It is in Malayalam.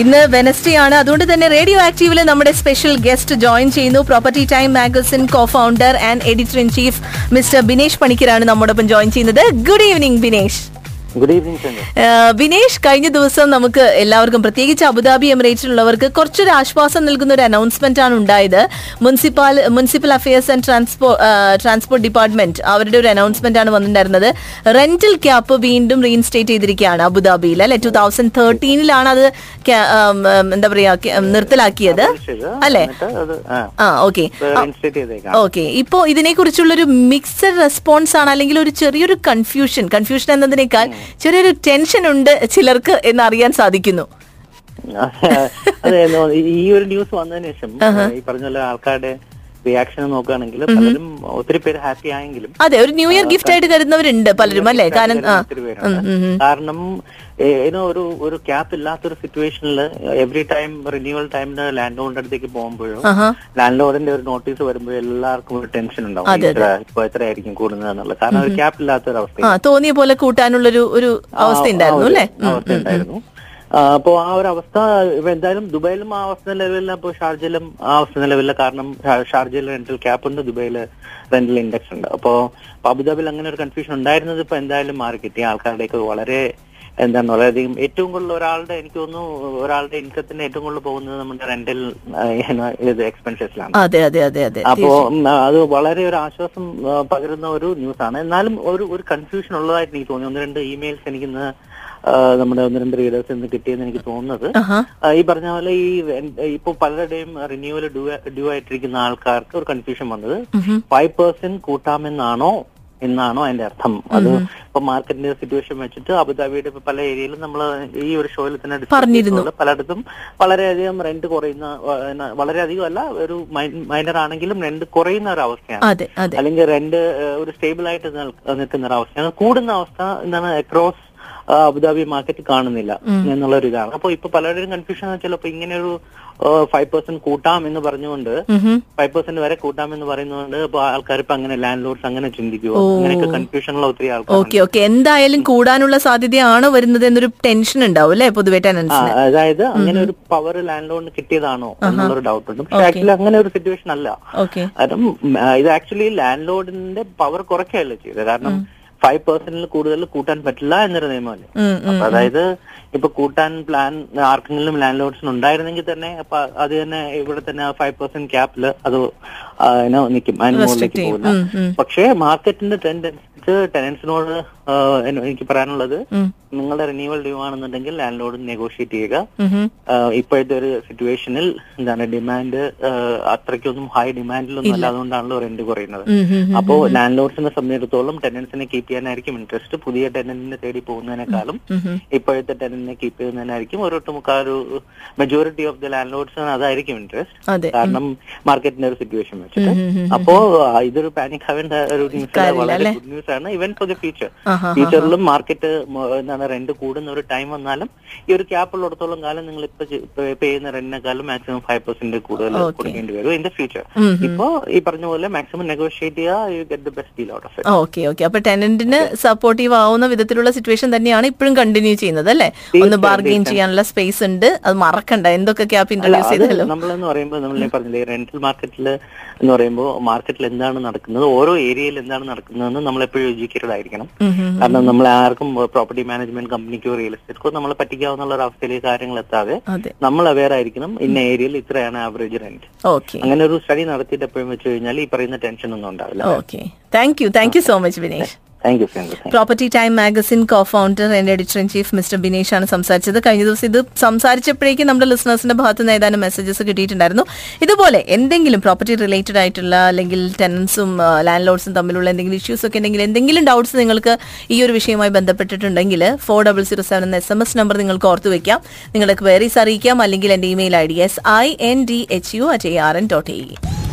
ഇന്ന് വെനസ്ഡേ ആണ്. അതുകൊണ്ട് തന്നെ റേഡിയോ ആക്റ്റീവിൽ നമ്മുടെ സ്പെഷ്യൽ ഗസ്റ്റ് ജോയിൻ ചെയ്യുന്നു. Property Time magazine cofounder and editor in chief mister Binesh പണിക്കരാണ് നമ്മോടൊപ്പം ജോയിൻ ചെയ്യുന്നത്. Good evening Binesh good evening Chandra Binesh കഴിഞ്ഞ ദിവസം നമുക്ക് എല്ലാവർക്കും പ്രത്യേകിച്ച് അബുദാബി എമിറേറ്റിലുള്ളവർക്ക് കുറച്ചൊരു ആശ്വാസം നൽകുന്ന ഒരു അനൗൺസ്മെന്റ് ആണ് ഉണ്ടായത്. Municipal municipal affairs and transport transport department അവരുടെ ഒരു അനൗൺസ്മെന്റ് ആണ് വന്നിട്ടുണ്ടായിരുന്നത്. റെന്റൽ ക്യാപ്പ് വീണ്ടും റീഇൻസ്റ്റേറ്റ് ചെയ്തിരിക്കുകയാണ് അബുദാബിയിൽ അല്ലെ? ടൂ തൗസൻഡ് തേർട്ടീനിലാണ് അത് എന്താ പറയാ ക്യാ- നിർത്തലാക്കിയത്. അല്ലെ? ആ ഓക്കെ. ഓക്കെ. ഇപ്പോ ഇതിനെ കുറിച്ചുള്ള ഒരു മിക്സഡ് റെസ്പോൺസ് ആണ് അല്ലെങ്കിൽ ഒരു ചെറിയൊരു കൺഫ്യൂഷൻ കൺഫ്യൂഷൻ എന്നതിനേക്കാൾ ചെറിയൊരു ടെൻഷൻ ഉണ്ട് ചിലർക്ക് എന്ന് അറിയാൻ സാധിക്കുന്നു. അതെ ഈ ഒരു ന്യൂസ് വന്നതിന് ശേഷം ഈ പറഞ്ഞ പോലെ ആൾക്കാരുടെ റിയാക്ഷൻ നോക്കുകയാണെങ്കിൽ പലരും ഒത്തിരി പേര് ഹാപ്പി ആയെങ്കിലും അതെ ഒരു ന്യൂ ഇയർ ഗിഫ്റ്റ് ആയിട്ട് തരുന്നവരുണ്ട് പലരും അല്ലേ? കാരണം കാരണം ഏതോ ഒരു ഒരു ക്യാപ്പ് ഇല്ലാത്തൊരു സിറ്റുവേഷനിൽ എവറി ടൈം റിന്യൂവൽ ടൈമിന് ലാൻഡ് ലോണിന്റെ അടുത്തേക്ക് പോകുമ്പോഴും ലാൻഡ് ലോഡിന്റെ ഒരു നോട്ടീസ് വരുമ്പോഴും എല്ലാവർക്കും ഒരു ടെൻഷൻ ഉണ്ടാവും. ഇപ്പൊ എത്രയായിരിക്കും കൂടുന്നത് എന്നുള്ളത്. കാരണം ഒരു ക്യാപ്പ് ഇല്ലാത്ത ഒരു അവസ്ഥ തോന്നിയ പോലെ കൂട്ടാനുള്ള ഒരു അവസ്ഥ ഉണ്ടായിരുന്നു അല്ലേ? അവസ്ഥ ഉണ്ടായിരുന്നു അപ്പോ ആ ഒരു അവസ്ഥ എന്തായാലും ദുബായിലും ആ അവസ്ഥ നിലവിലില്ല. അപ്പോ ഷാർജയിലും ആ അവസ്ഥ നിലവിലില്ല. കാരണം ഷാർജയിൽ റെന്റൽ ക്യാപ്പ് ഉണ്ട്. ദുബൈയിൽ റെന്റൽ ഇൻഡെക്സ് ഉണ്ട്. അപ്പോ അബുദാബിൽ അബുദാബിയിൽ അങ്ങനെ ഒരു കൺഫ്യൂഷൻ ഉണ്ടായിരുന്നത് ഇപ്പൊ എന്തായാലും മാറി കിട്ടി. ആൾക്കാരുടെയൊക്കെ വളരെ എന്താണ് വളരെയധികം ഏറ്റവും കൂടുതൽ ഒരാളുടെ എനിക്ക് തോന്നുന്നു ഒരാളുടെ ഇൻകത്തിന് ഏറ്റവും കൂടുതൽ പോകുന്നത് നമ്മുടെ റെന്റൽ ഇത് എക്സ്പെൻസസിലാണ് അതെ അതെ അതെ അതെ. അപ്പോ അത് വളരെ ഒരു ആശ്വാസം പകരുന്ന ഒരു ന്യൂസ് ആണ്. എന്നാലും ഒരു ഒരു കൺഫ്യൂഷൻ ഉള്ളതായിട്ട് എനിക്ക് തോന്നി. ഒന്ന് രണ്ട് ഇമെയിൽസ് എനിക്ക് ഇന്ന് ആ, നമ്മുടെ ഒന്ന് രണ്ട് റീഡേഴ്സ് നിന്ന് കിട്ടിയെന്ന് എനിക്ക് തോന്നുന്നത്. ഈ പറഞ്ഞ പോലെ ഈ ഇപ്പൊ പലരുടെയും റിന്യൂവൽ ഡ്യൂ ആയിട്ടിരിക്കുന്ന ആൾക്കാർക്ക് ഒരു കൺഫ്യൂഷൻ വന്നത്. ഫൈവ് പെർസെന്റ് കൂട്ടാമെന്നാണോ എന്നാണോ അതിന്റെ അർത്ഥം? അത് ഇപ്പൊ മാർക്കറ്റിന്റെ സിറ്റുവേഷൻ വെച്ചിട്ട് അബുദാബിയുടെ ഇപ്പൊ പല ഏരിയയിലും നമ്മൾ ഈ ഒരു ഷോയിൽ തന്നെ പറഞ്ഞിരുന്നു. പലയിടത്തും വളരെയധികം റെന്റ് കുറയുന്ന വളരെയധികം അല്ല ഒരു മൈനർ ആണെങ്കിലും റെന്റ് കുറയുന്ന ഒരു അവസ്ഥയാണ്. അല്ലെങ്കിൽ റെന്റ് ഒരു സ്റ്റേബിൾ ആയിട്ട് നിൽ- നിൽക്കുന്ന ഒരു അവസ്ഥയാണ്. കൂടുന്ന അവസ്ഥ എന്താണ്? അക്രോസ് അബുദാബി മാർക്കറ്റ് കാണുന്നില്ല എന്നുള്ള ഒരു ഇതാണ് അപ്പൊ ഇപ്പൊ പലരുടെയും കൺഫ്യൂഷൻ ചിലപ്പോ ഇങ്ങനെ ഒരു ഫൈവ് പെർസെന്റ് കൂട്ടാം എന്ന് പറഞ്ഞുകൊണ്ട് ഫൈവ് പെർസെന്റ് വരെ കൂട്ടാം എന്ന് പറയുന്നതുകൊണ്ട് ഇപ്പൊ ആൾക്കാർ ഇപ്പൊ അങ്ങനെ ലാൻഡ് ലോഡ്സ് അങ്ങനെ ചിന്തിക്കുവോ. അങ്ങനെയൊക്കെ കൺഫ്യൂഷനുള്ള ഒത്തിരി ആൾക്കാർ ഓക്കെ ഓക്കെ. എന്തായാലും കൂടാനുള്ള സാധ്യതയാണ് വരുന്നത് എന്നൊരു ടെൻഷൻ ഉണ്ടാവും അല്ലേ പൊതുവെ ടെനൻസിന് അതായത് അങ്ങനെ ഒരു പവർ ലാൻഡ് ലോഡിന് കിട്ടിയതാണോ എന്നുള്ളൊരു ഡൗട്ട് ഉണ്ട്. പക്ഷെ ആക്ച്വലി അങ്ങനെ ഒരു സിറ്റുവേഷൻ അല്ല. കാരണം ഇത് ആക്ച്വലി ലാൻഡ് ലോഡിന്റെ പവർ കുറയ്ക്കുകയല്ല ചെയ്തത്. കാരണം ഫൈവ് പെർസെന്റിൽ കൂടുതൽ കൂട്ടാൻ പറ്റില്ല എന്നൊരു നിയമമല്ലേ? അപ്പൊ അതായത് ഇപ്പൊ കൂട്ടാൻ പ്ലാൻ ആർക്കെങ്കിലും ലാൻഡ് ലോഡ്സിന് ഉണ്ടായിരുന്നെങ്കിൽ തന്നെ അപ്പൊ അത് തന്നെ ഇവിടെ തന്നെ ഫൈവ് പെർസെന്റ് ക്യാപ്പിൽ അത് നിൽക്കും അതിന് മുകളിലേക്ക് പോകില്ല പക്ഷേ മാർക്കറ്റിന്റെ ട്രെൻഡ് ടെനൻസിനോട് എനിക്ക് പറയാനുള്ളത്. നിങ്ങളുടെ റിന്യൂവൽ ഡ്യൂ ആണെന്നുണ്ടെങ്കിൽ ലാൻഡ് ലോഡ് നെഗോഷിയേറ്റ് ചെയ്യുക. ഇപ്പോഴത്തെ ഒരു സിറ്റുവേഷനിൽ എന്താണ് ഡിമാൻഡ് അത്രയ്ക്കൊന്നും ഹൈ ഡിമാൻഡിലൊന്നും അല്ല അതുകൊണ്ടാണല്ലോ റെന്റ് കുറയുന്നത്. അപ്പോ ലാൻഡ് ലോഡ്സിനെ സംബന്ധിച്ചിടത്തോളം ടെനൻസിനെ കീപ്പ് ചെയ്യാനായിരിക്കും ഇൻട്രസ്റ്റ് പുതിയ ടെനന്റിനെ തേടി പോകുന്നതിനേക്കാളും ഇപ്പോഴത്തെ ടെനന്റിനെ കീപ്പ് ചെയ്യുന്നതിനായിരിക്കും ഒരു ഒട്ടുമുക്കാൽ ഒരു majority of the landlords അതായിരിക്കും ഇൻട്രസ്റ്റ് കാരണം മാർക്കറ്റിന്റെ ഒരു സിറ്റുവേഷൻ വെച്ചിട്ട്. അപ്പോ ഇതൊരു പാനിക് ആവേണ്ട ഒരു ന്യൂസ് വളരെ ഗുഡ് ന്യൂസ് ആണ് ഇവൻ ഫോർ ദ ഫ്യൂച്ചർ ഫ്യൂച്ചറിലും മാർക്കറ്റ് എന്താണ് റെന്റ് കൂടുന്ന ഒരു ടൈം വന്നാലും ഈ ഒരു ക്യാപ് ഉള്ളിടത്തോളം കാലം നിങ്ങൾ ഇപ്പൊ പേ ചെയ്യുന്ന റെന്റിനെക്കാളും മാക്സിമം ഫൈവ് പെർസെന്റ് കൂടുതൽ കൊടുക്കേണ്ടി വരും ഇൻ ദ ഫ്യൂച്ചർ ഇപ്പോ ഈ പറഞ്ഞ പോലെ മാക്സിമം നെഗോഷിയേറ്റ് ചെയ്യുക you get the best deal out of okay okay അപ്പൊ ടെനന്റിന് സപ്പോർട്ടീവ് ആവുന്ന വിധത്തിലുള്ള സിറ്റുവേഷൻ തന്നെയാണ് ഇപ്പോഴും കണ്ടിന്യൂ ചെയ്യുന്നത് അല്ലെ? ഒന്ന് ബാർഗെയിൻ ചെയ്യാനുള്ള സ്പേസ് ഉണ്ട്. അത് മറക്കണ്ട. എന്തൊക്കെ ക്യാപ് ഇൻട്രൊഡ്യൂസ് ചെയ്താലും. നമ്മളെന്ന് പറയുമ്പോൾ നമ്മൾ പറഞ്ഞില്ലേ റെന്റൽ മാർക്കറ്റിൽ എന്ന് പറയുമ്പോൾ മാർക്കറ്റിൽ എന്താണ് നടക്കുന്നത്? ഓരോ ഏരിയയിൽ എന്താണ് നടക്കുന്നതെന്ന് നമ്മൾ എപ്പോഴും എഡ്യൂക്കേറ്റഡ് ആയിരിക്കണം കാരണം നമ്മൾ ആർക്കും പ്രോപ്പർട്ടി മാനേജ്മെന്റ് കമ്പനിക്കോ റിയൽ എസ്റ്റേറ്റ്ക്കോ നമ്മളെ പറ്റിക്കാവുന്ന ഒരു അവസ്ഥയിലേക്ക് കാര്യങ്ങൾ എത്താതെ നമ്മൾ അവെയർ ആയിരിക്കണം ഇന്ന ഏരിയയിൽ ഇത്രയാണ് ആവറേജ് റെന്റ് അങ്ങനെ ഒരു സ്റ്റഡി നടത്തിയിട്ട് എപ്പോഴും വെച്ച് കഴിഞ്ഞാൽ ഈ പറയുന്ന ടെൻഷൻ ഒന്നും ഉണ്ടാവില്ല. Okay thank you thank you so much Binesh thank you Property Time magazine cofounder and editor in chief mister Binesh ആണ് സംസാരിച്ചത്. കഴിഞ്ഞ ദിവസം ഇത് സംസാരിച്ചപ്പോഴേക്കും നമ്മുടെ ലിസണേഴ്സിന്റെ ഭാഗത്ത് നിന്ന് ഏതാനും മെസ്സേജസ് കിട്ടിയിട്ടുണ്ടായിരുന്നു. ഇതുപോലെ എന്തെങ്കിലും പ്രോപ്പർട്ടി റിലേറ്റഡ് ആയിട്ടുള്ള അല്ലെങ്കിൽ ടെനൻസും ലാൻഡ് ലോഡ്സും തമ്മിലുള്ള എന്തെങ്കിലും ഇഷ്യൂസ് ഒക്കെ ഉണ്ടെങ്കിൽ എന്തെങ്കിലും ഡൗട്ട്സ് നിങ്ങൾക്ക് ഈ ഒരു വിഷയവുമായി ബന്ധപ്പെട്ടിട്ടുണ്ടെങ്കിൽ ഫോർ ഡബിൾ സീറോ സെവൻ എന്ന എസ് എം എസ് നമ്പർ നിങ്ങൾക്ക് ഓർത്ത് വെക്കാം. നിങ്ങളുടെ ക്വയറീസ് അറിയിക്കാം. അല്ലെങ്കിൽ എന്റെ email I D S I N D H U at A R N dot A